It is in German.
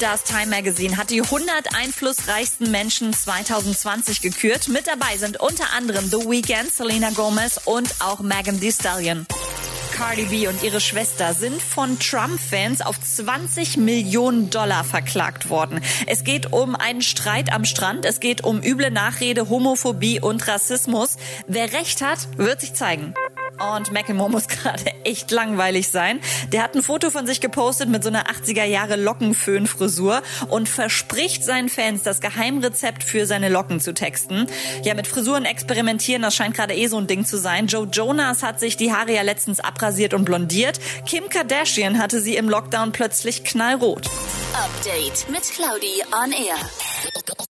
Das Time Magazine hat die 100 einflussreichsten Menschen 2020 gekürt. Mit dabei sind unter anderem The Weeknd, Selena Gomez und auch Megan Thee Stallion. Cardi B und ihre Schwester sind von Trump-Fans auf 20 Millionen Dollar verklagt worden. Es geht um einen Streit am Strand, es geht um üble Nachrede, Homophobie und Rassismus. Wer recht hat, wird sich zeigen. Und Macklemore muss gerade echt langweilig sein. Der hat ein Foto von sich gepostet mit so einer 80er Jahre Lockenföhnfrisur und verspricht seinen Fans, das Geheimrezept für seine Locken zu texten. Ja, mit Frisuren experimentieren, das scheint gerade eh so ein Ding zu sein. Joe Jonas hat sich die Haare ja letztens abrasiert und blondiert. Kim Kardashian hatte sie im Lockdown plötzlich knallrot. Update mit Claudi on Air.